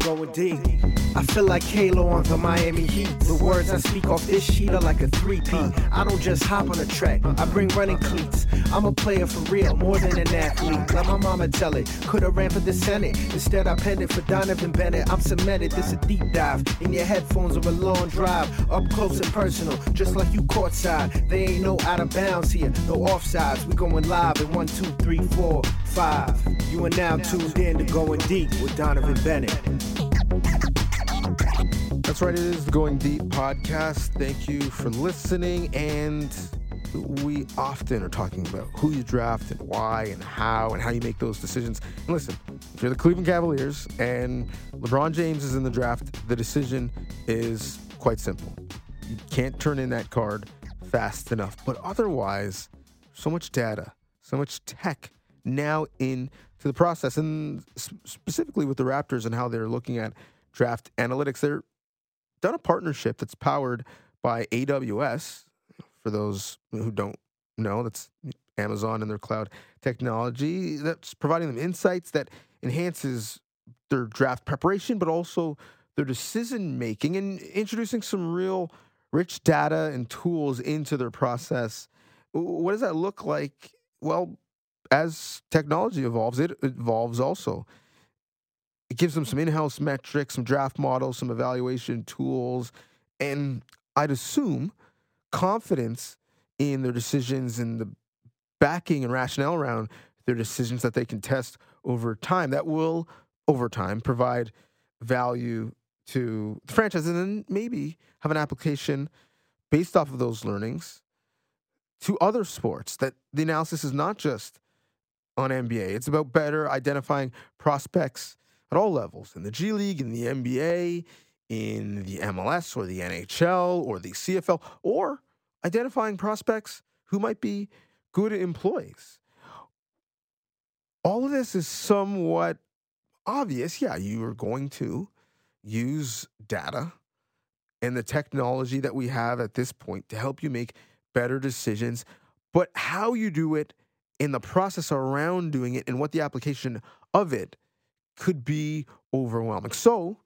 going deep. I feel like Halo on the Miami Heat. The words I speak off this sheet are like a 3P. I don't just hop on a track, I bring running cleats. I'm a player for real, more than an athlete. Let my mama tell it. Could've ran for the Senate. Instead, I penned it for Donnovan Bennett. I'm cemented, this a deep dive. In your headphones or a long drive. Up close and personal, just like you courtside. They ain't no out of bounds here, no offsides. We going live in one, two, three, four, five. You are now tuned in to Going Deep with Donnovan Bennett. Right, it is the Going Deep podcast. Thank you for listening. And we often are talking about who you draft and why and how and how you make those decisions. And listen, if you're the Cleveland Cavaliers and LeBron James is in the draft, the decision is quite simple. You can't turn in that card fast enough. But otherwise, so much data, so much tech now into the process, and specifically with the Raptors and how they're looking at draft analytics. They're done a partnership that's powered by AWS. For those who don't know, that's Amazon and their cloud technology that's providing them insights that enhances their draft preparation, but also their decision making and introducing some real rich data and tools into their process. What does that look like? Well, as technology evolves, it evolves also. It gives them some in house metrics, some draft models, some evaluation tools, and I'd assume confidence in their decisions and the backing and rationale around their decisions that they can test over time that will, over time, provide value to the franchise and then maybe have an application based off of those learnings to other sports that the analysis is not just on NBA. It's about better identifying prospects at all levels in the G League, in the NBA, in the MLS or the NHL or the CFL, or identifying prospects who might be good employees. All of this is somewhat obvious. Yeah, you are going to use data and the technology that we have at this point to help you make better decisions. But how you do it in the process around doing it and what the application of it could be overwhelming. So,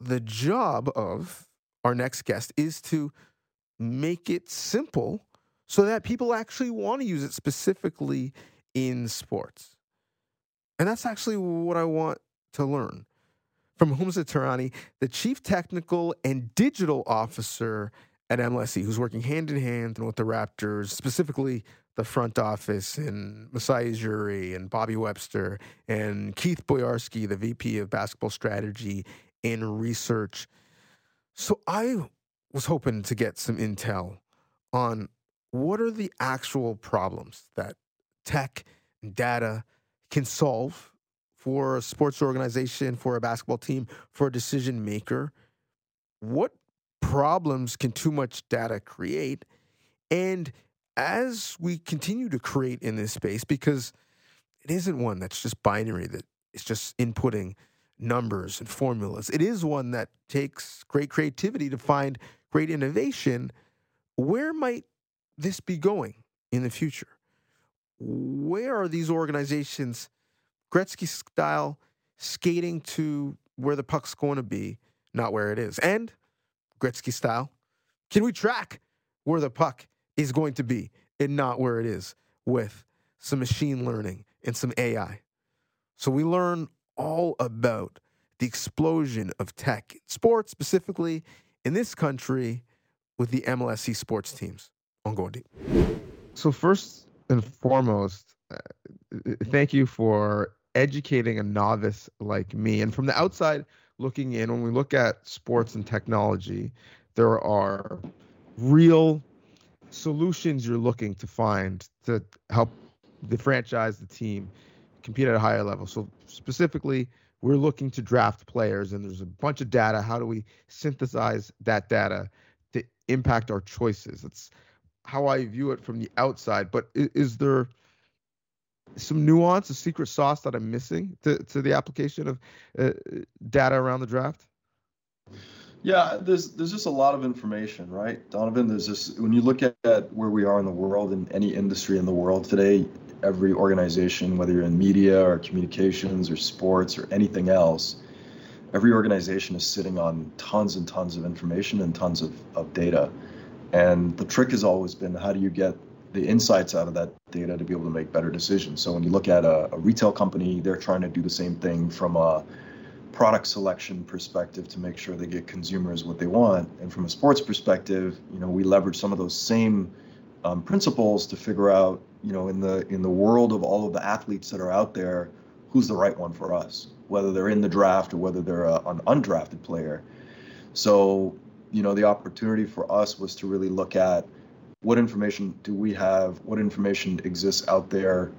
the job of our next guest is to make it simple so that people actually want to use it specifically in sports. And that's actually what I want to learn from Humza Teherany, the Chief Technical and Digital Officer at MLSE, who's working hand in hand with the Raptors, specifically the front office, and Masai Ujiri and Bobby Webster and Keith Boyarsky, the VP of Basketball Strategy and Research. So I was hoping to get some intel on what are the actual problems that tech and data can solve for a sports organization, for a basketball team, for a decision maker. What problems can too much data create? And as we continue to create in this space, because it isn't one that's just binary, that it's just inputting numbers and formulas. It is one that takes great creativity to find great innovation. Where might this be going in the future? Where are these organizations Gretzky style skating to where the puck's going to be, not where it is. And Gretzky style, can we track where the puck is going to be and not where it is with some machine learning and some AI? So we learn all about the explosion of tech sports, specifically in this country with the MLSE sports teams on Going Deep. So, first and foremost, uh, thank you for educating a novice like me. And from the outside looking in, when we look at sports and technology, there are real solutions you're looking to find to help the franchise, the team compete at a higher level. So specifically, we're looking to draft players and there's a bunch of data. How do we synthesize that data to impact our choices? That's how I view it from the outside. But is, there some nuance, a secret sauce that I'm missing to, to the application of uh, data around the draft? Yeah, there's there's just a lot of information, right, Donnovan? There's just when you look at where we are in the world, in any industry in the world today, every organization, whether you're in media or communications or sports or anything else, every organization is sitting on tons and tons of information and tons of, of data. And the trick has always been how do you get the insights out of that data to be able to make better decisions. So when you look at a, a retail company, they're trying to do the same thing from a product selection perspective to make sure they get consumers what they want. And from a sports perspective, you know, we leverage some of those same um, principles to figure out, you know, in the in the world of all of the athletes that are out there, who's the right one for us, whether they're in the draft or whether they're a, an undrafted player. So, you know, the opportunity for us was to really look at what information do we have, what information exists out there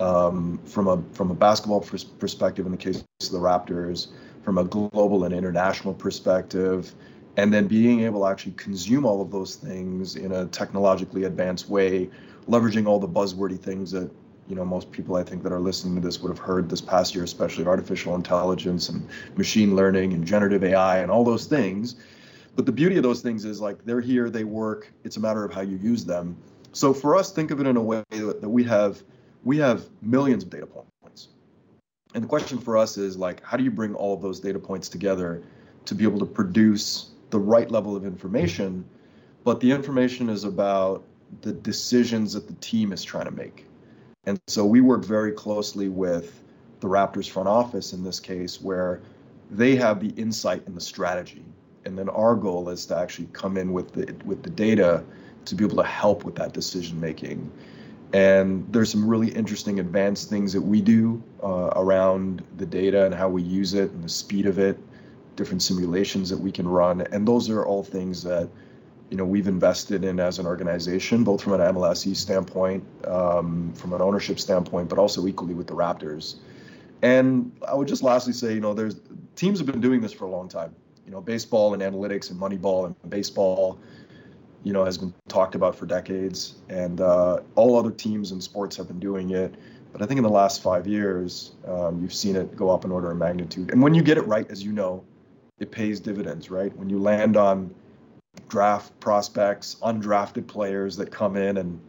um, from a from a basketball pers- perspective in the case of the Raptors, from a global and international perspective, and then being able to actually consume all of those things in a technologically advanced way, leveraging all the buzzwordy things that you know most people I think that are listening to this would have heard this past year, especially artificial intelligence and machine learning and generative AI and all those things. But the beauty of those things is like they're here, they work. It's a matter of how you use them. So for us, think of it in a way that, that we have we have millions of data points. And the question for us is like, how do you bring all of those data points together to be able to produce the right level of information? But the information is about the decisions that the team is trying to make. And so we work very closely with the Raptors front office in this case, where they have the insight and the strategy. And then our goal is to actually come in with the with the data to be able to help with that decision making and there's some really interesting advanced things that we do uh, around the data and how we use it and the speed of it, different simulations that we can run. And those are all things that you know we've invested in as an organization, both from an MLSE standpoint, um, from an ownership standpoint, but also equally with the Raptors. And I would just lastly say, you know, there's teams have been doing this for a long time. You know, baseball and analytics and Moneyball and baseball you know, has been talked about for decades, and uh, all other teams and sports have been doing it. But I think in the last five years, um, you've seen it go up in order of magnitude. And when you get it right, as you know, it pays dividends, right? When you land on draft prospects, undrafted players that come in and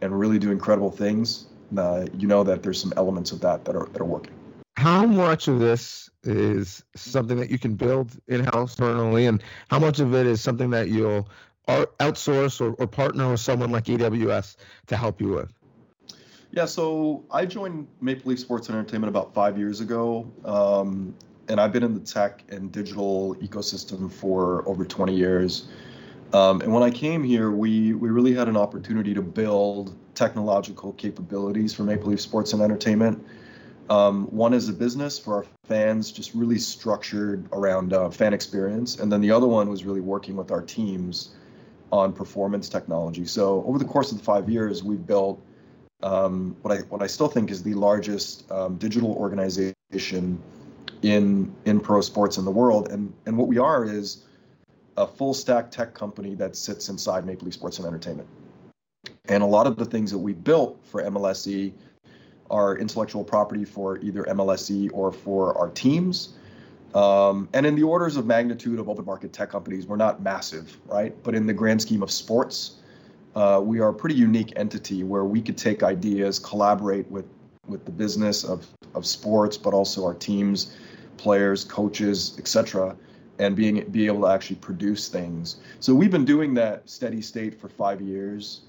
and really do incredible things, uh, you know that there's some elements of that that are that are working. How much of this is something that you can build in-house internally, and how much of it is something that you'll outsource or, or partner with someone like AWS to help you with? Yeah, so I joined Maple Leaf Sports and Entertainment about five years ago. Um, and I've been in the tech and digital ecosystem for over 20 years. Um, and when I came here, we, we really had an opportunity to build technological capabilities for Maple Leaf Sports and Entertainment. Um, one is a business for our fans, just really structured around uh, fan experience. And then the other one was really working with our teams on performance technology. So over the course of the five years, we've built um, what I what I still think is the largest um, digital organization in in pro sports in the world. And and what we are is a full stack tech company that sits inside Maple Leaf Sports and Entertainment. And a lot of the things that we built for MLSE are intellectual property for either MLSE or for our teams. Um, and in the orders of magnitude of open market tech companies, we're not massive, right? But in the grand scheme of sports, uh, we are a pretty unique entity where we could take ideas, collaborate with with the business of of sports, but also our teams, players, coaches, etc., and being be able to actually produce things. So we've been doing that steady state for five years.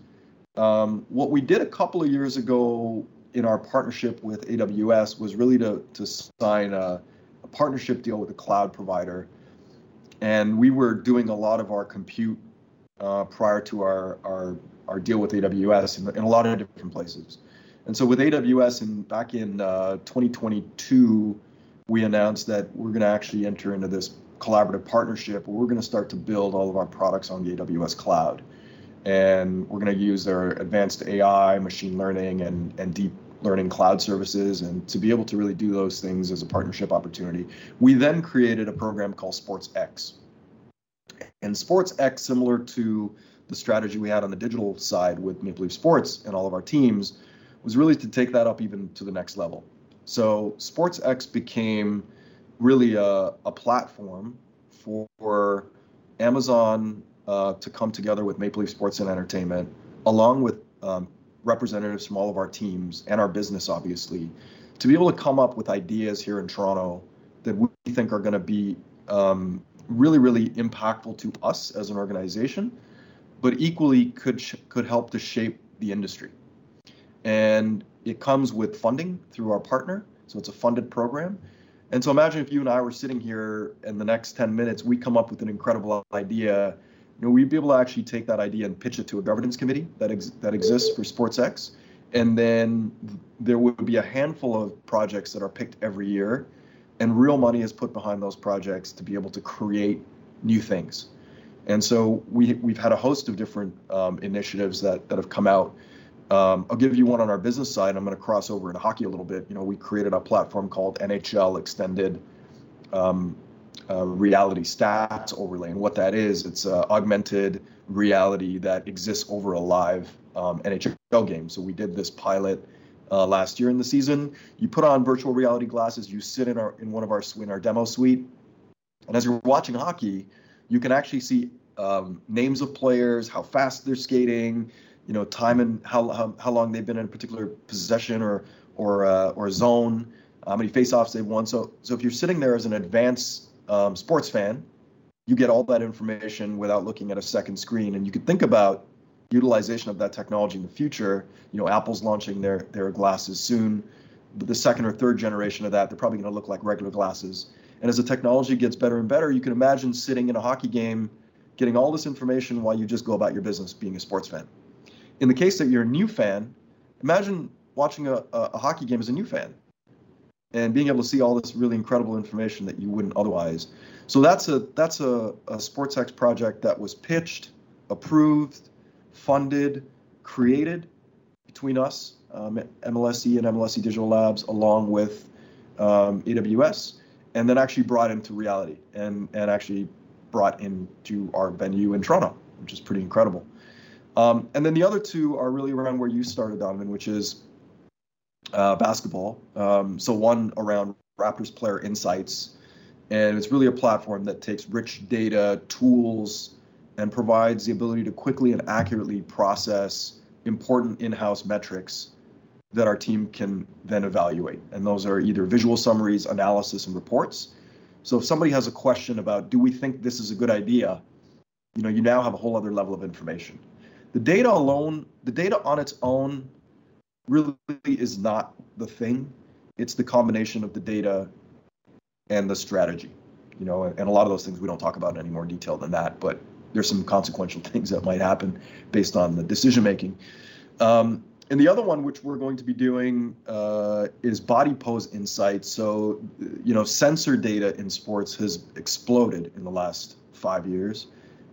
Um, what we did a couple of years ago in our partnership with AWS was really to to sign a a partnership deal with a cloud provider, and we were doing a lot of our compute uh, prior to our, our our deal with AWS in, in, a lot of different places. And so with AWS, and back in uh, 2022, we announced that we're going to actually enter into this collaborative partnership where we're going to start to build all of our products on the AWS cloud. And we're going to use their advanced AI, machine learning, and, and deep learning cloud services and to be able to really do those things as a partnership opportunity. We then created a program called SportsX. And SportsX, similar to the strategy we had on the digital side with Maple Leaf Sports and all of our teams, was really to take that up even to the next level. So SportsX became really a, a platform for Amazon uh, to come together with Maple Leaf Sports and Entertainment, along with um, representatives from all of our teams and our business, obviously, to be able to come up with ideas here in Toronto that we think are going to be um, really, really impactful to us as an organization, but equally could sh- could help to shape the industry. And it comes with funding through our partner, so it's a funded program. And so imagine if you and I were sitting here in the next 10 minutes, we come up with an incredible idea. You know, we'd be able to actually take that idea and pitch it to a governance committee that ex- that exists for SportsX, and then there would be a handful of projects that are picked every year, and real money is put behind those projects to be able to create new things. And so we we've had a host of different um, initiatives that that have come out. Um, I'll give you one on our business side. I'm going to cross over into hockey a little bit. You know, we created a platform called NHL Extended um, uh, Reality Stats Overlay, and what that is, it's uh, augmented reality that exists over a live um, NHL game. So we did this pilot uh, last year in the season. You put on virtual reality glasses, you sit in our in one of our in our demo suite, and as you're watching hockey, you can actually see um, names of players, how fast they're skating, you know, time and how, how, how long they've been in a particular possession or or uh, or zone, how many faceoffs they've won. So so if you're sitting there as an advanced um, sports fan, you get all that information without looking at a second screen, and you could think about utilization of that technology in the future. You know, Apple's launching their their glasses soon. The second or third generation of that, they're probably going to look like regular glasses. And as the technology gets better and better, you can imagine sitting in a hockey game, getting all this information while you just go about your business being a sports fan. In the case that you're a new fan, imagine watching a, a, a hockey game as a new fan and being able to see all this really incredible information that you wouldn't otherwise. So that's a that's a, a SportsX project that was pitched, approved, funded, created between us, um, MLSE and MLSE Digital Labs, along with um, AWS, and then actually brought into reality and and actually brought into our venue in Toronto, which is pretty incredible. Um, and then the other two are really around where you started, Donnovan, which is uh, basketball. Um, so one around Raptors player insights, and it's really a platform that takes rich data, tools, and provides the ability to quickly and accurately process important in-house metrics that our team can then evaluate. And those are either visual summaries, analysis, and reports. So if somebody has a question about, do we think this is a good idea? You know, you now have a whole other level of information. The data alone, the data on its own really is not the thing. It's the combination of the data and the strategy. You know, and a lot of those things we don't talk about in any more detail than that, but there's some consequential things that might happen based on the decision making. Um, and the other one, which we're going to be doing, uh, is body pose insights. So, you know, sensor data in sports has exploded in the last five years.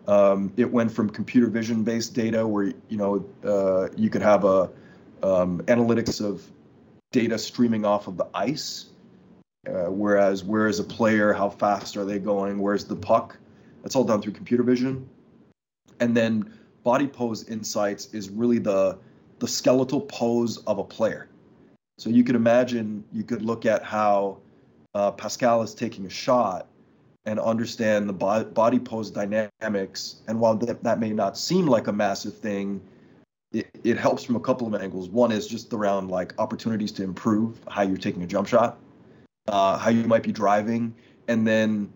Um, it went from computer vision based data where, you know, uh, you could have a um, analytics of data streaming off of the ice. Uh, whereas, where is a player? How fast are they going? Where's the puck? That's all done through computer vision. And then body pose insights is really the the skeletal pose of a player. So you could imagine you could look at how uh, Pascal is taking a shot and understand the body pose dynamics. And while that, that may not seem like a massive thing, it, it helps from a couple of angles. One is just around like opportunities to improve how you're taking a jump shot, uh, how you might be driving, and then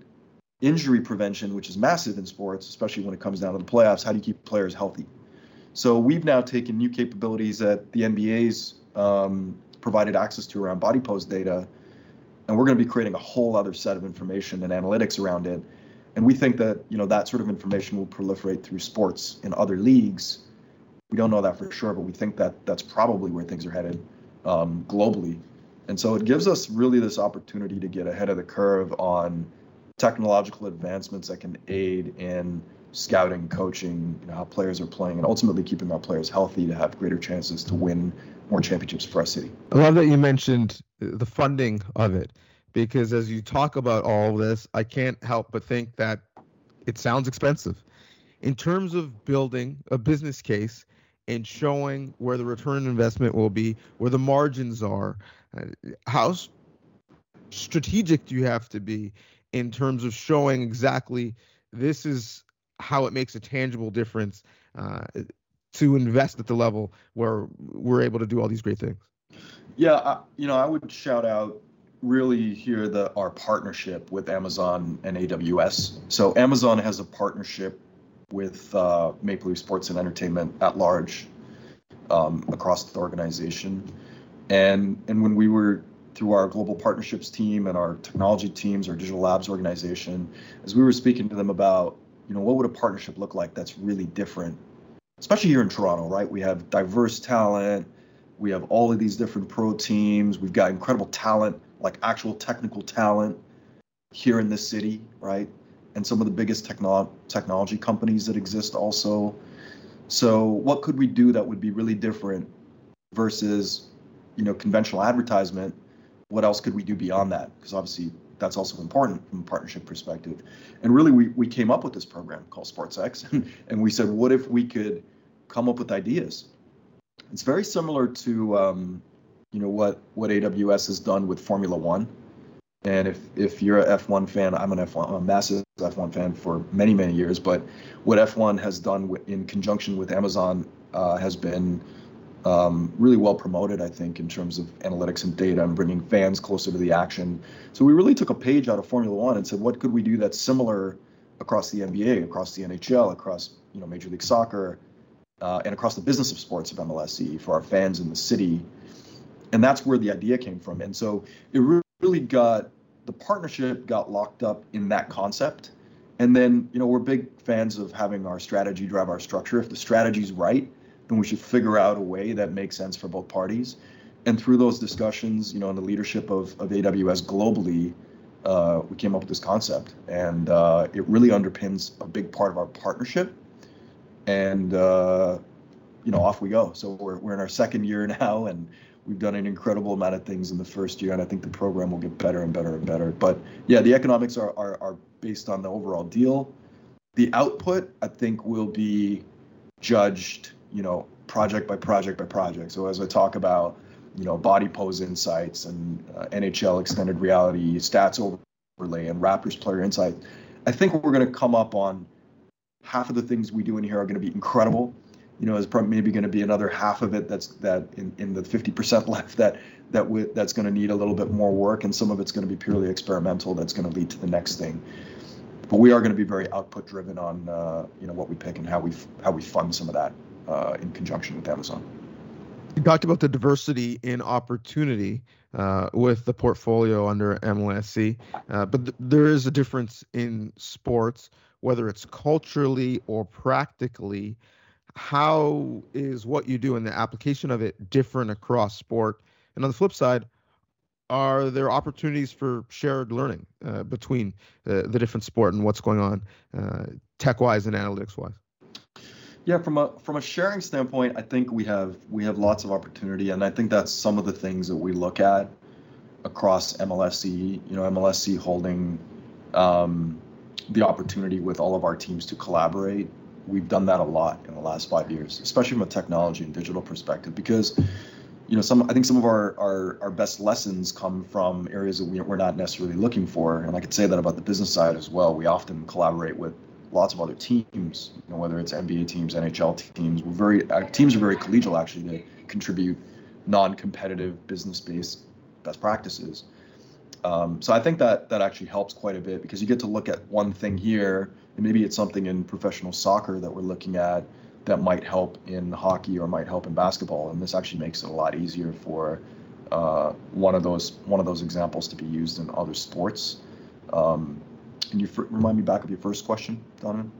injury prevention, which is massive in sports, especially when it comes down to the playoffs. How do you keep players healthy? So we've now taken new capabilities that the NBA's um, provided access to around body pose data, and we're going to be creating a whole other set of information and analytics around it. And we think that you know that sort of information will proliferate through sports in other leagues. We don't know that for sure, but we think that that's probably where things are headed um, globally. And so it gives us really this opportunity to get ahead of the curve on technological advancements that can aid in scouting, coaching, you know, how players are playing, and ultimately keeping our players healthy to have greater chances to win more championships for our city. I love that you mentioned the funding of it, because as you talk about all this, I can't help but think that it sounds expensive. In terms of building a business case and showing where the return on investment will be, where the margins are, uh, how strategic do you have to be in terms of showing exactly this is how it makes a tangible difference uh, to invest at the level where we're able to do all these great things. Yeah, I, you know, I would shout out really here the our partnership with Amazon and AWS. So Amazon has a partnership with uh, Maple Leaf Sports and Entertainment at large um, across the organization, and and when we were through our global partnerships team and our technology teams, our digital labs organization, as we were speaking to them about, you know, what would a partnership look like that's really different, especially here in Toronto, right? We have diverse talent, we have all of these different pro teams, we've got incredible talent, like actual technical talent here in this city, right? And some of the biggest techno- technology companies that exist also. So, what could we do that would be really different versus, you know, conventional advertisement what else could we do beyond that? Because obviously that's also important from a partnership perspective. And really, we, we came up with this program called SportsX, and, and we said, what if we could come up with ideas? It's very similar to um, you know what what AWS has done with Formula One. And if if you're a F1 fan, I'm an F1, I'm a massive F1 fan for many many years. But what F1 has done in conjunction with Amazon uh, has been um, really well promoted, I think, in terms of analytics and data and bringing fans closer to the action. So we really took a page out of Formula One and said, what could we do that's similar across the NBA, across the NHL, across you know Major League Soccer, uh, and across the business of sports of MLSE for our fans in the city. And that's where the idea came from. And so it really got the partnership got locked up in that concept. And then, you know, we're big fans of having our strategy drive our structure. If the strategy's right, then we should figure out a way that makes sense for both parties. And through those discussions, you know, in the leadership of, of AWS globally, uh, we came up with this concept, and uh, it really underpins a big part of our partnership. And uh, you know, off we go. So we're we're in our second year now, and we've done an incredible amount of things in the first year, and I think the program will get better and better and better. But yeah, the economics are are, are based on the overall deal. The output, I think, will be judged you know, project by project by project. So as I talk about, you know, body pose insights and uh, NHL extended reality stats overlay and Raptors player insight, I think we're going to come up on half of the things we do in here are going to be incredible. You know, there's probably maybe going to be another half of it that's that in, in the 50% left that that that's going to need a little bit more work, and some of it's going to be purely experimental. That's going to lead to the next thing. But we are going to be very output driven on uh, you know what we pick and how we how we fund some of that uh, in conjunction with Amazon. You talked about the diversity in opportunity uh, with the portfolio under MLSE, uh, but th- there is a difference in sports, whether it's culturally or practically. How is what you do and the application of it different across sport? And on the flip side, are there opportunities for shared learning uh, between uh, the different sport and what's going on uh, tech wise and analytics wise? Yeah, from a from a sharing standpoint, I think we have we have lots of opportunity, and I think that's some of the things that we look at across MLSE. You know, MLSE holding um, the opportunity with all of our teams to collaborate. We've done that a lot in the last five years, especially from a technology and digital perspective, because you know some I think some of our our, our best lessons come from areas that we, we're not necessarily looking for, and I could say that about the business side as well. We often collaborate with lots of other teams, you know, whether it's NBA teams, NHL teams. We're very uh, teams are very collegial actually. to contribute non-competitive, business-based best practices. Um, so I think that that actually helps quite a bit because you get to look at one thing here, and maybe it's something in professional soccer that we're looking at that might help in hockey or might help in basketball, and this actually makes it a lot easier for uh, one of those one of those examples to be used in other sports. Um, you remind me back of your first question, Donnovan?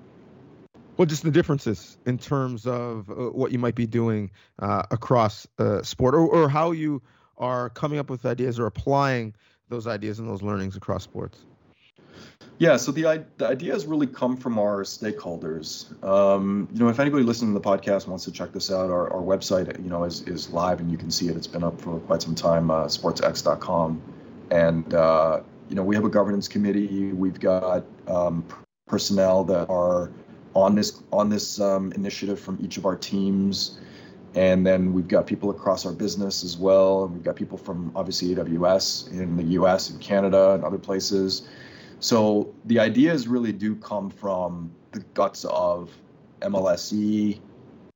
Well, just the differences in terms of uh, what you might be doing uh, across uh, sport, or, or how you are coming up with ideas or applying those ideas and those learnings across sports. Yeah, so the, the ideas really come from our stakeholders. Um, you know, if anybody listening to the podcast wants to check this out, our, our website, you know, is, is live and you can see it. It's been up for quite some time, uh, sportsx.com. And uh, you know, we have a governance committee. We've got um, personnel that are on this on this um, initiative from each of our teams, and then we've got people across our business as well. And we've got people from obviously AWS in the U.S. and Canada and other places. So the ideas really do come from the guts of MLSE,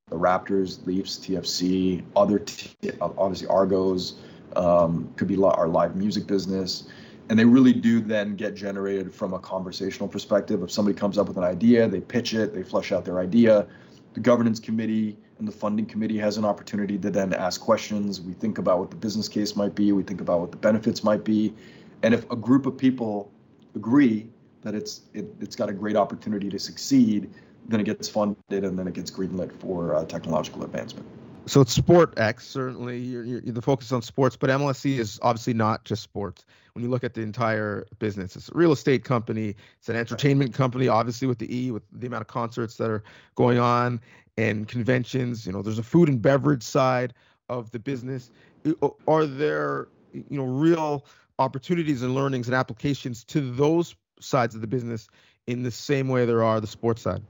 the Raptors, Leafs, TFC, other t- obviously Argos, um, could be our live music business. And they really do then get generated from a conversational perspective. If somebody comes up with an idea, they pitch it, they flesh out their idea. The governance committee and the funding committee has an opportunity to then ask questions. We think about what the business case might be, we think about what the benefits might be. And if a group of people agree that it's it, has got a great opportunity to succeed, then it gets funded and then it gets greenlit for uh, technological advancement. So it's Sport X, certainly you're, you're, the focus on sports, but MLSE is obviously not just sports. When you look at the entire business, it's a real estate company, it's an entertainment company, obviously with the E, with the amount of concerts that are going on and conventions. You know, there's a food and beverage side of the business. Are there, you know, real opportunities and learnings and applications to those sides of the business in the same way there are the sports side?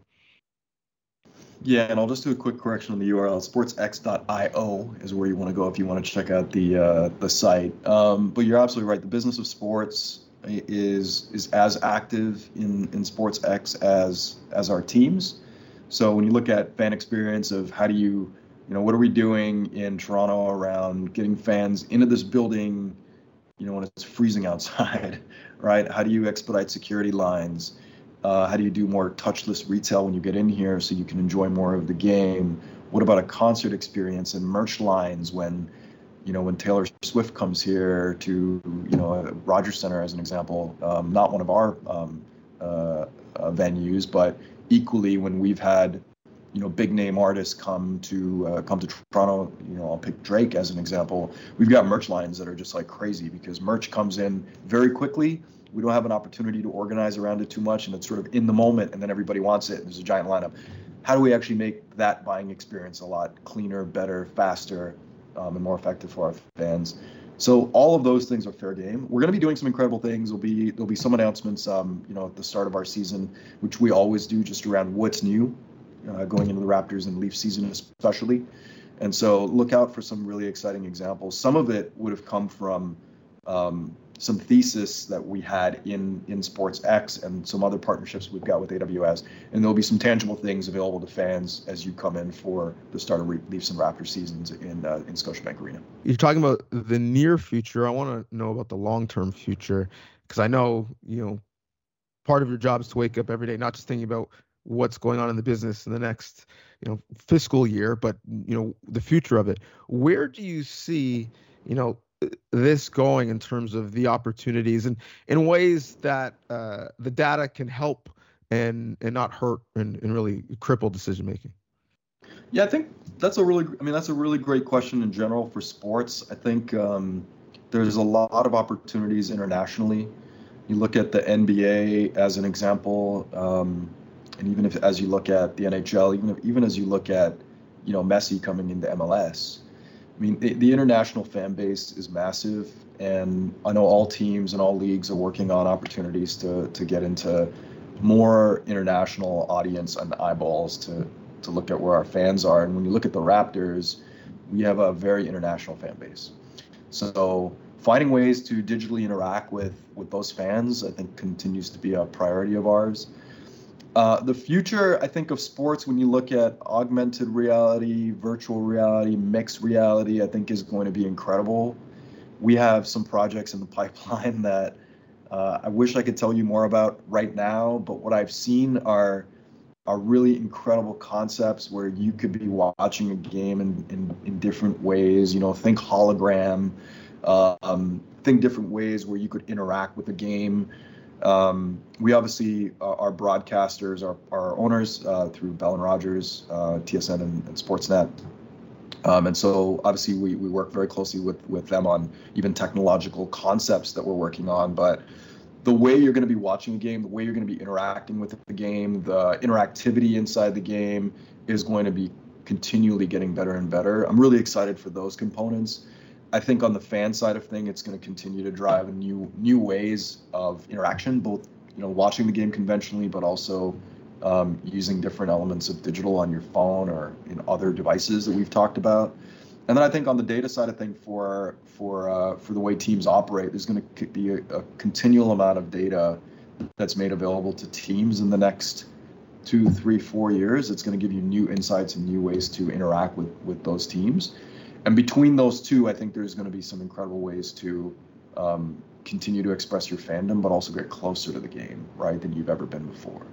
Yeah, and I'll just do a quick correction on the URL. Sportsx.io is where you want to go if you want to check out the uh, the site. Um, but you're absolutely right. The business of sports is is as active in in SportsX as as our teams. So when you look at fan experience of how do you, you know, what are we doing in Toronto around getting fans into this building, you know, when it's freezing outside, right? How do you expedite security lines? Uh, how do you do more touchless retail when you get in here so you can enjoy more of the game? What about a concert experience and merch lines when, you know, when Taylor Swift comes here to, you know, Rogers Center as an example, um, not one of our um, uh, uh, venues, but equally when we've had, you know, big name artists come to uh, come to Toronto. You know, I'll pick Drake as an example. We've got merch lines that are just like crazy because merch comes in very quickly. We don't have an opportunity to organize around it too much and it's sort of in the moment and then everybody wants it And there's a giant lineup. How do we actually make that buying experience a lot cleaner better faster um, and more effective for our fans? So all of those things are fair game. We're going to be doing some incredible things. There'll be there'll be some announcements um, you know at the start of our season which we always do just around what's new uh, going into the raptors and leaf season especially and so look out for some really exciting examples some of it would have come from um, some thesis that we had in in Sports X and some other partnerships we've got with AWS, and there'll be some tangible things available to fans as you come in for the start of Leafs and Raptors seasons in uh, in Scotiabank Arena. You're talking about the near future. I want to know about the long term future because I know you know part of your job is to wake up every day not just thinking about what's going on in the business in the next you know fiscal year, but you know the future of it. Where do you see you know this going in terms of the opportunities and in ways that uh, the data can help and and not hurt and, and really cripple decision making? Yeah, I think that's a really I mean that's a really great question in general for sports. I think um, there's a lot of opportunities internationally. You look at the NBA as an example, um, and even if as you look at the NHL, even if, even as you look at you know Messi coming into MLS, I mean, the, the, international fan base is massive, and I know all teams and all leagues are working on opportunities to to get into more international audience and eyeballs to to look at where our fans are. And when you look at the Raptors, we have a very international fan base. So finding ways to digitally interact with with those fans, I think, continues to be a priority of ours. Uh, the future, I think, of sports, when you look at augmented reality, virtual reality, mixed reality, I think is going to be incredible. We have some projects in the pipeline that uh, I wish I could tell you more about right now, but what I've seen are are really incredible concepts where you could be watching a game in, in, in different ways. You know, think hologram, uh, um, think different ways where you could interact with the game. Um, we obviously uh, are broadcasters, our, our owners uh, through Bell and Rogers, uh, TSN, and, and Sportsnet. Um, and so obviously we, we work very closely with, with them on even technological concepts that we're working on. But the way you're going to be watching a game, the way you're going to be interacting with the game, the interactivity inside the game is going to be continually getting better and better. I'm really excited for those components. I think on the fan side of thing, it's going to continue to drive new new ways of interaction, both you know watching the game conventionally, but also um, using different elements of digital on your phone or in other devices that we've talked about. And then I think on the data side of thing, for for uh, for the way teams operate, there's going to be a, a continual amount of data that's made available to teams in the next two, three, four years. It's going to give you new insights and new ways to interact with with those teams and between those two, I think there's going to be some incredible ways to um, continue to express your fandom, but also get closer to the game, right, than you've ever been before.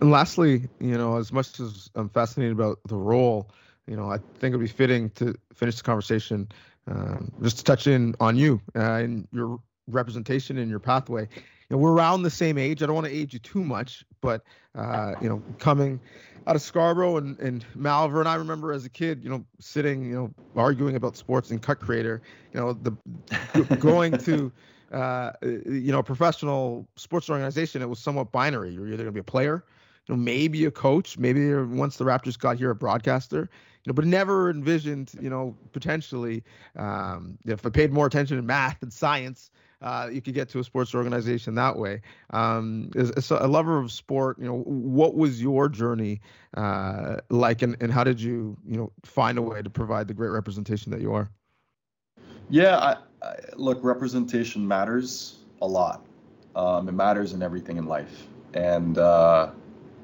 And lastly, you know, as much as I'm fascinated about the role, you know, I think it'd be fitting to finish the conversation um, just to touch in on you uh, and your representation and your pathway. You know, we're around the same age. I don't want to age you too much, but uh, you know, coming out of Scarborough and, and Malvern. I remember as a kid, you know, sitting, you know, arguing about sports and Cut Creator. You know, the going to, uh, you know, professional sports organization. It was somewhat binary. You're either going to be a player, you know, maybe a coach, maybe once the Raptors got here, a broadcaster. But never envisioned, you know, potentially um, if I paid more attention to math and science, uh, you could get to a sports organization that way. Um, as, as, a lover of sport, you know, what was your journey uh, like, and, and how did you, you know, find a way to provide the great representation that you are? Yeah, I, I, look, representation matters a lot. Um, it matters in everything in life, and uh,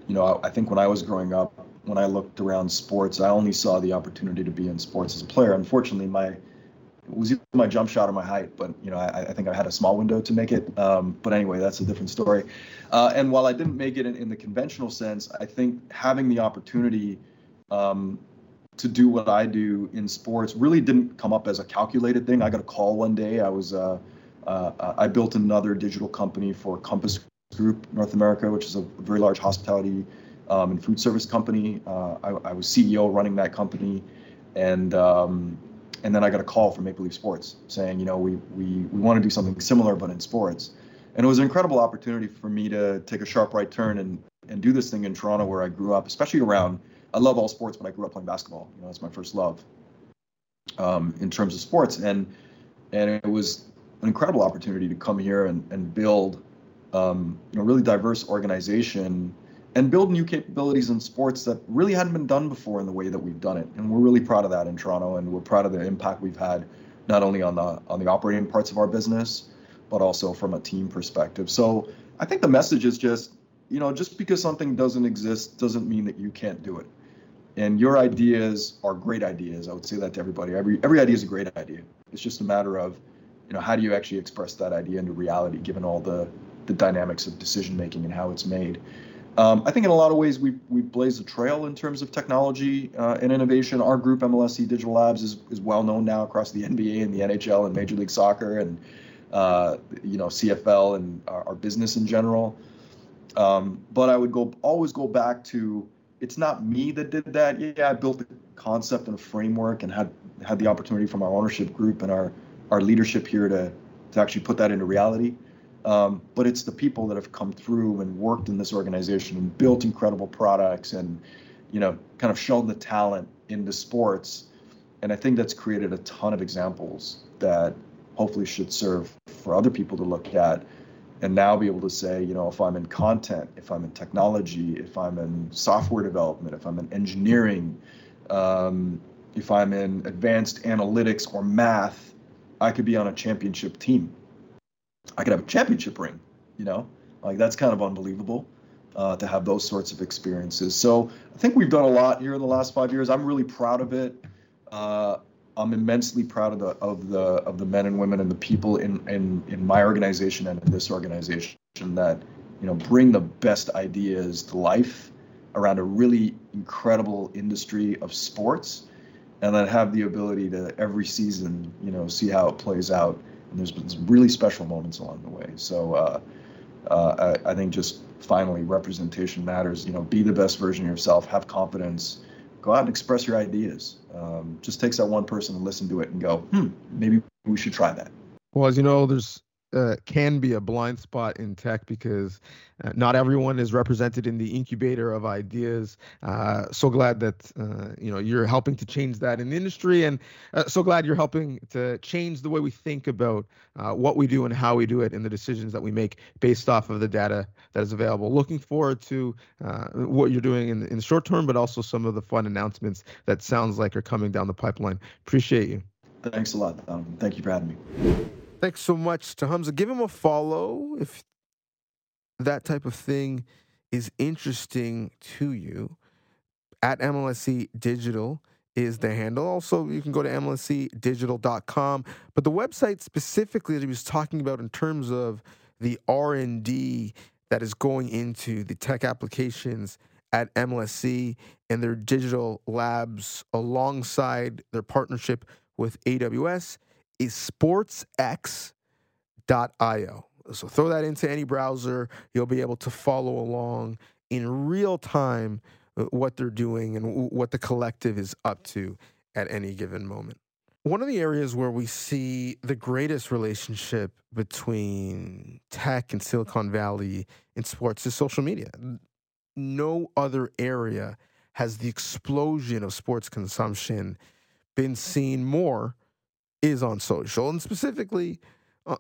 you know, I, I think when I was growing up, when I looked around sports, I only saw the opportunity to be in sports as a player. Unfortunately, my it was either my jump shot or my height, but you know, I, I think I had a small window to make it. Um, but anyway, that's a different story. Uh, and while I didn't make it in, in, the conventional sense, I think having the opportunity um, to do what I do in sports really didn't come up as a calculated thing. I got a call one day. I was uh, uh, I built another digital company for Compass Group North America, which is a very large hospitality um, and food service company. Uh, I, I, was CEO running that company, and um, and then I got a call from Maple Leaf Sports saying, you know, we we we want to do something similar but in sports. And it was an incredible opportunity for me to take a sharp right turn and and do this thing in Toronto where I grew up, especially around. I love all sports, but I grew up playing basketball. You know, that's my first love um, in terms of sports, and and it was an incredible opportunity to come here and and build um, you know really diverse organization and build new capabilities in sports that really hadn't been done before in the way that we've done it. And we're really proud of that in Toronto, and we're proud of the impact we've had not only on the on the operating parts of our business, but also from a team perspective. So I think the message is just, you know, just because something doesn't exist doesn't mean that you can't do it. And your ideas are great ideas. I would say that to everybody. Every every idea is a great idea. It's just a matter of, you know, how do you actually express that idea into reality, given all the the dynamics of decision making and how it's made. Um, I think in a lot of ways we we blazed a trail in terms of technology uh, and innovation. Our group, MLSE Digital Labs, is, is well known now across the NBA and the NHL and Major League Soccer and uh, you know CFL and our, our business in general. Um, but I would go always go back to it's not me that did that. Yeah, I built the concept and a framework and had had the opportunity from our ownership group and our our leadership here to to actually put that into reality. Um, but it's the people that have come through and worked in this organization and built incredible products and you know kind of shown the talent into sports. And i think that's created a ton of examples that hopefully should serve for other people to look at and now be able to say you know if i'm in content if i'm in technology if i'm in software development if i'm in engineering um, if i'm in advanced analytics or math i could be on a championship team I could have a championship ring, you know, like that's kind of unbelievable uh, to have those sorts of experiences. So I think we've done a lot here in the last five years. I'm really proud of it. Uh, I'm immensely proud of the of the of the men and women and the people in in in my organization and in this organization that you know bring the best ideas to life around a really incredible industry of sports and then have the ability to every season you know see how it plays out and there's been some really special moments along the way. So uh, uh, I, I, think just finally representation matters. You know, be the best version of yourself. Have confidence. Go out and express your ideas. Um, just takes that one person to listen to it and go, hmm, maybe we should try that. Well, as you know, there's uh, can be a blind spot in tech because uh, not everyone is represented in the incubator of ideas. Uh, so glad that uh, you know you're helping to change that in the industry, and uh, so glad you're helping to change the way we think about uh, what we do and how we do it, and the decisions that we make based off of the data that is available. Looking forward to what you're doing in, in the short term, but also some of the fun announcements that sounds like are coming down the pipeline. Appreciate you. Thanks a lot. Thank you for having me. Thanks so much to Humza. Give him a follow if that type of thing is interesting to you at MLSE Digital is the handle. Also, you can go to mlsedigital.com. But the website specifically that he was talking about in terms of the R&D that is going into the tech applications at MLSE and their digital labs alongside their partnership with AWS is sportsx.io. So throw that into any browser. You'll be able to follow along in real time uh, what they're doing and what the collective is up to at any given moment. One of the areas where we see the greatest relationship between tech and Silicon Valley in sports is social media. No other area has the explosion of sports consumption been seen more is on social and specifically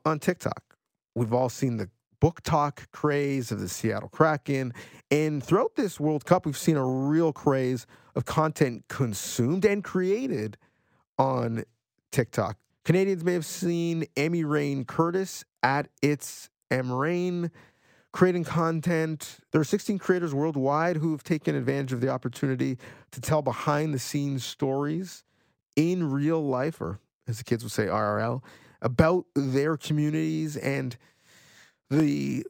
on TikTok. We've all seen the BookTok craze of the Seattle Kraken. And throughout this World Cup, we've seen a real craze of content consumed and created on TikTok. Canadians may have seen Amy Rain Curtis at It's M Rain creating content. There are 16 creators worldwide who have taken advantage of the opportunity to tell behind the scenes stories in real life, or as the kids would say, IRL, about their communities and the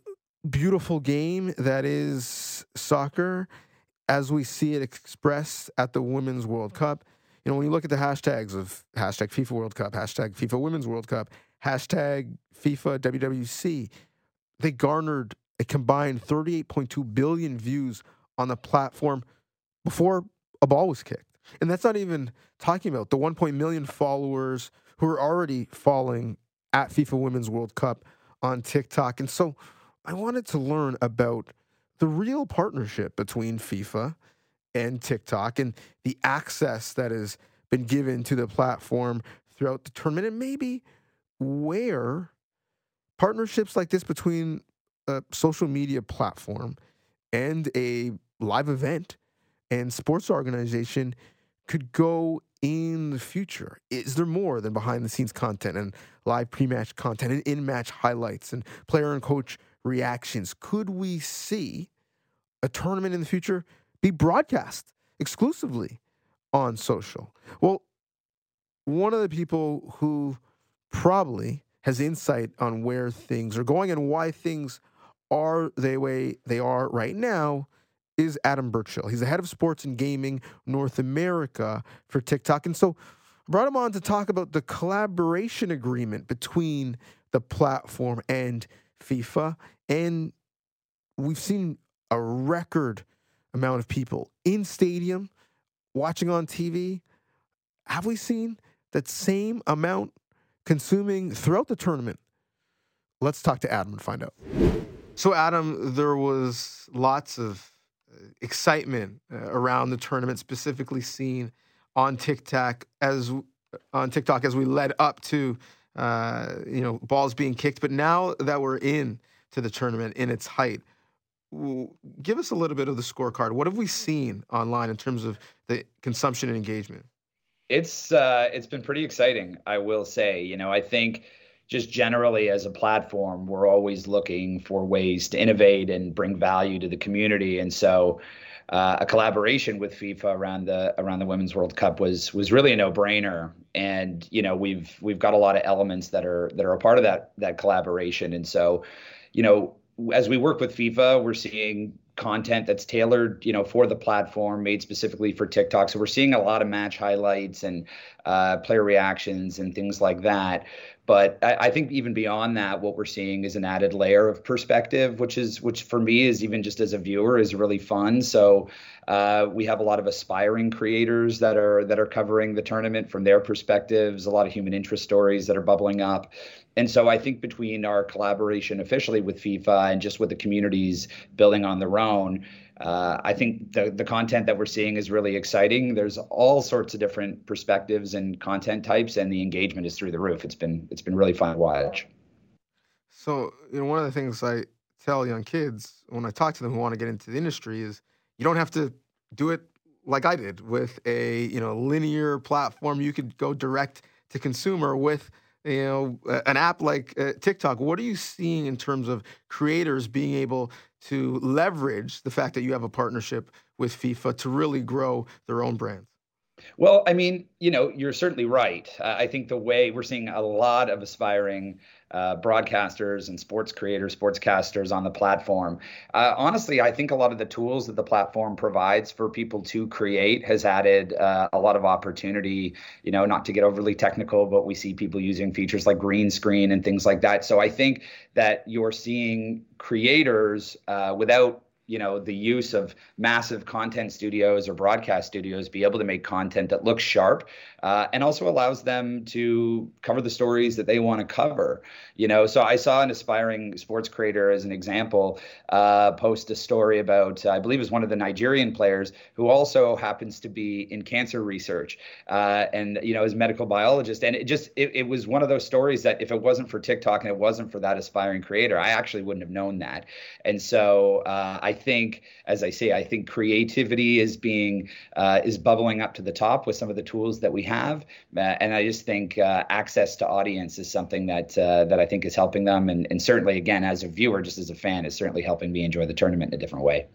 beautiful game that is soccer as we see it expressed at the Women's World Cup. You know, when you look at the hashtags of hashtag FIFA World Cup, hashtag FIFA Women's World Cup, hashtag FIFA WWC, they garnered a combined 38.2 billion views on the platform before a ball was kicked. And that's not even talking about the 1. million followers who are already following at FIFA Women's World Cup on TikTok. And so I wanted to learn about the real partnership between FIFA and TikTok and the access that has been given to the platform throughout the tournament and maybe where partnerships like this between a social media platform and a live event and sports organization could go in the future? Is there more than behind the scenes content and live pre match content and in match highlights and player and coach reactions? Could we see a tournament in the future be broadcast exclusively on social? Well, one of the people who probably has insight on where things are going and why things are the way they are right now is Adam Burchill. He's the head of sports and gaming North America for TikTok. And so I brought him on to talk about the collaboration agreement between the platform and FIFA. And we've seen a record amount of people in stadium watching on TV. Have we seen that same amount consuming throughout the tournament? Let's talk to Adam and find out. So, Adam, there was lots of excitement uh, around the tournament, specifically seen on TikTok as on TikTok as we led up to uh, you know balls being kicked. But now that we're in to the tournament in its height, give us a little bit of the scorecard. What have we seen online in terms of the consumption and engagement? It's uh, it's been pretty exciting, I will say. You know, I think just generally as a platform, we're always looking for ways to innovate and bring value to the community. And so, uh, a collaboration with FIFA around the around the Women's World Cup was was really a no brainer. And you know, we've we've got a lot of elements that are that are a part of that that collaboration. And so, you know, as we work with FIFA, we're seeing content that's tailored, you know, for the platform, made specifically for TikTok. So we're seeing a lot of match highlights and uh, player reactions and things like that. But I, I, think even beyond that, what we're seeing is an added layer of perspective, which is which for me is even just as a viewer is really fun. So uh, we have a lot of aspiring creators that are that are covering the tournament from their perspectives. A lot of human interest stories that are bubbling up. And so I think between our collaboration officially with FIFA and just with the communities building on their own, uh, I think the the content that we're seeing is really exciting. There's all sorts of different perspectives and content types, and the engagement is through the roof. It's been it's been really fun to watch. So you know, one of the things I tell young kids when I talk to them who want to get into the industry is you don't have to do it like I did with a you know linear platform. You could go direct to consumer with you know an app like uh, TikTok. What are you seeing in terms of creators being able to leverage the fact that you have a partnership with FIFA to really grow their own brands? Well, I mean, you know, you're certainly right. I think the way we're seeing a lot of aspiring uh, broadcasters and sports creators, sportscasters on the platform. Uh, honestly, I think a lot of the tools that the platform provides for people to create has added uh, a lot of opportunity. You know, not to get overly technical, but we see people using features like green screen and things like that. So I think that you're seeing creators uh, without you know the use of massive content studios or broadcast studios be able to make content that looks sharp uh, and also allows them to cover the stories that they want to cover you know? So i saw an aspiring sports creator as an example uh, post a story about uh, i believe it was one of the nigerian players who also happens to be in cancer research uh, and you know is a medical biologist. And it just it, it was one of those stories that if it wasn't for tiktok and it wasn't for that aspiring creator i actually wouldn't have known that. And so uh, i think, as I say, I think creativity is being uh, is bubbling up to the top with some of the tools that we have, uh, and I just think uh, access to audience is something that uh, that I think is helping them, and, and certainly, again, as a viewer, just as a fan, is certainly helping me enjoy the tournament in a different way.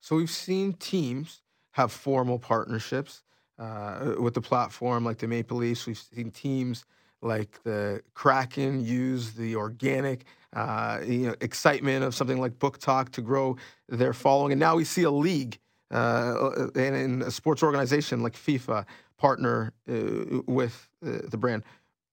So we've seen teams have formal partnerships uh, with the platform, like the Maple Leafs. We've seen teams like the Kraken use the organic uh, you know, excitement of something like BookTok to grow their following. And now we see a league uh, and, and, a sports organization like FIFA partner uh, with uh, the brand.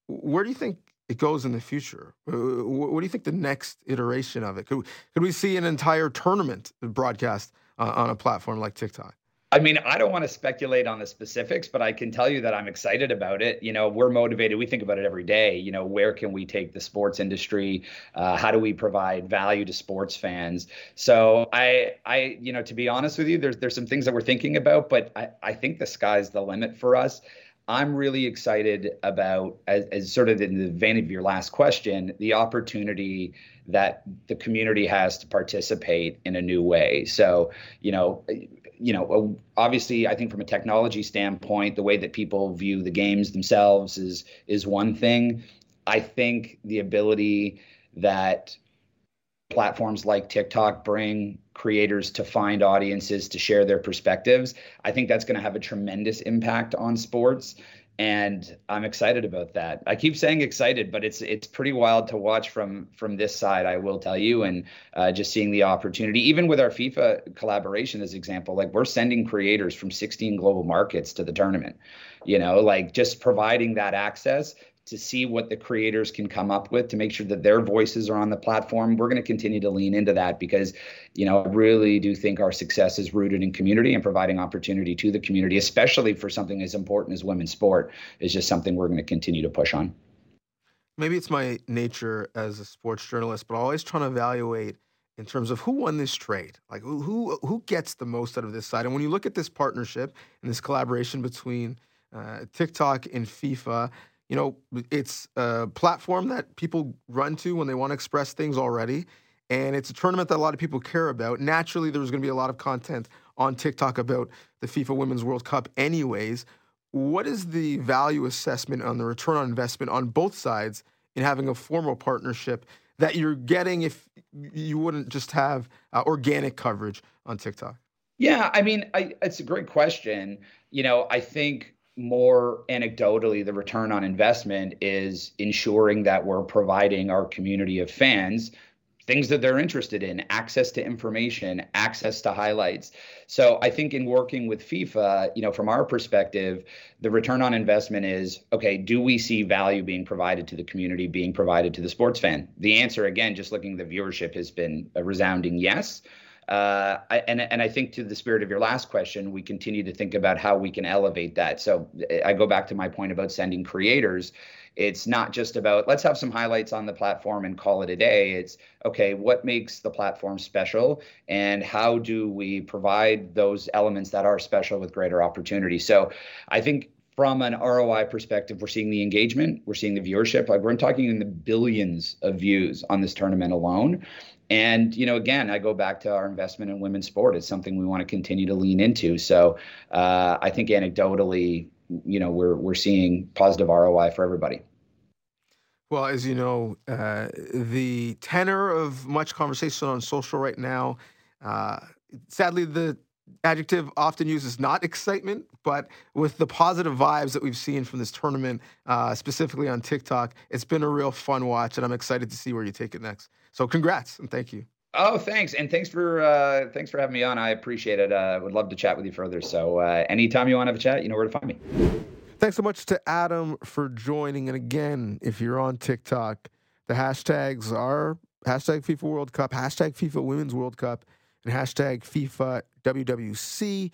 Where do you think it goes in the future? Uh, what do you think the next iteration of it? Could, could we see an entire tournament broadcast uh, on a platform like TikTok? I mean, I don't want to speculate on the specifics, but I can tell you that I'm excited about it. You know, we're motivated. We think about it every day. You know, where can we take the sports industry? Uh, how do we provide value to sports fans? So I, I, you know, to be honest with you, there's there's some things that we're thinking about, but I, I think the sky's the limit for us. I'm really excited about, as, as, sort of in the vein of your last question, the opportunity that the community has to participate in a new way. So, you know, you know, obviously, I think from a technology standpoint, the way that people view the games themselves is is one thing. I think the ability that platforms like TikTok bring creators to find audiences to share their perspectives, I think that's going to have a tremendous impact on sports and I'm excited about that. I keep saying excited, but it's it's pretty wild to watch from from this side. I will tell you, and uh, just seeing the opportunity, even with our FIFA collaboration as example, like we're sending creators from 16 global markets to the tournament. You know, like just providing that access to see what the creators can come up with to make sure that their voices are on the platform. We're going to continue to lean into that because, you know, I really do think our success is rooted in community and providing opportunity to the community, especially for something as important as women's sport, is just something we're going to continue to push on. Maybe it's my nature as a sports journalist, but I always trying to evaluate in terms of who won this trade. Like who who who gets the most out of this side. And when you look at this partnership and this collaboration between uh, TikTok and FIFA, you know, it's a platform that people run to when they want to express things already. And it's a tournament that a lot of people care about. Naturally, there's going to be a lot of content on TikTok about the FIFA Women's World Cup, anyways. What is the value assessment on the return on investment on both sides in having a formal partnership that you're getting if you wouldn't just have uh, organic coverage on TikTok? Yeah, I mean, I, it's a great question. You know, I think more anecdotally, the return on investment is ensuring that we're providing our community of fans things that they're interested in, access to information, access to highlights. So I think in working with FIFA, you know, from our perspective, the return on investment is okay, do we see value being provided to the community, being provided to the sports fan? The answer, again, just looking at the viewership, has been a resounding yes. Uh, and and I think to the spirit of your last question, we continue to think about how we can elevate that. So I go back to my point about sending creators. It's not just about let's have some highlights on the platform and call it a day. It's okay, what makes the platform special, and how do we provide those elements that are special with greater opportunity? So I think from an ROI perspective, we're seeing the engagement, we're seeing the viewership. Like we're talking in the billions of views on this tournament alone. And you know, again, I go back to our investment in women's sport. It's something we want to continue to lean into. So uh, I think anecdotally, you know, we're we're seeing positive ROI for everybody. Well, as you know, uh, the tenor of much conversation on social right now, uh, sadly, the adjective often used is not excitement, but with the positive vibes that we've seen from this tournament, uh, specifically on TikTok, it's been a real fun watch, and I'm excited to see where you take it next. So, congrats and thank you. Oh, thanks, and thanks for uh, thanks for having me on. I appreciate it. I uh, would love to chat with you further. So, uh, anytime you want to have a chat, you know where to find me. Thanks so much to Adam for joining. And again, if you're on TikTok, the hashtags are hashtag FIFA World Cup, hashtag FIFA Women's World Cup, and hashtag FIFA WWC.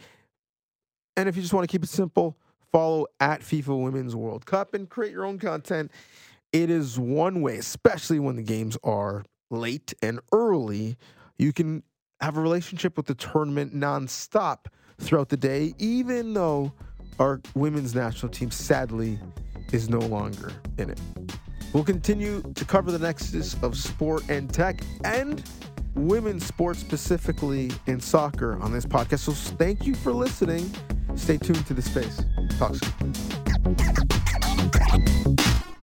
And if you just want to keep it simple, follow at FIFA Women's World Cup and create your own content. It is one way, especially when the games are late and early, you can have a relationship with the tournament nonstop throughout the day, even though our women's national team sadly is no longer in it. We'll continue to cover the nexus of sport and tech and women's sports, specifically in soccer, on this podcast. So thank you for listening. Stay tuned to the space. Talk soon.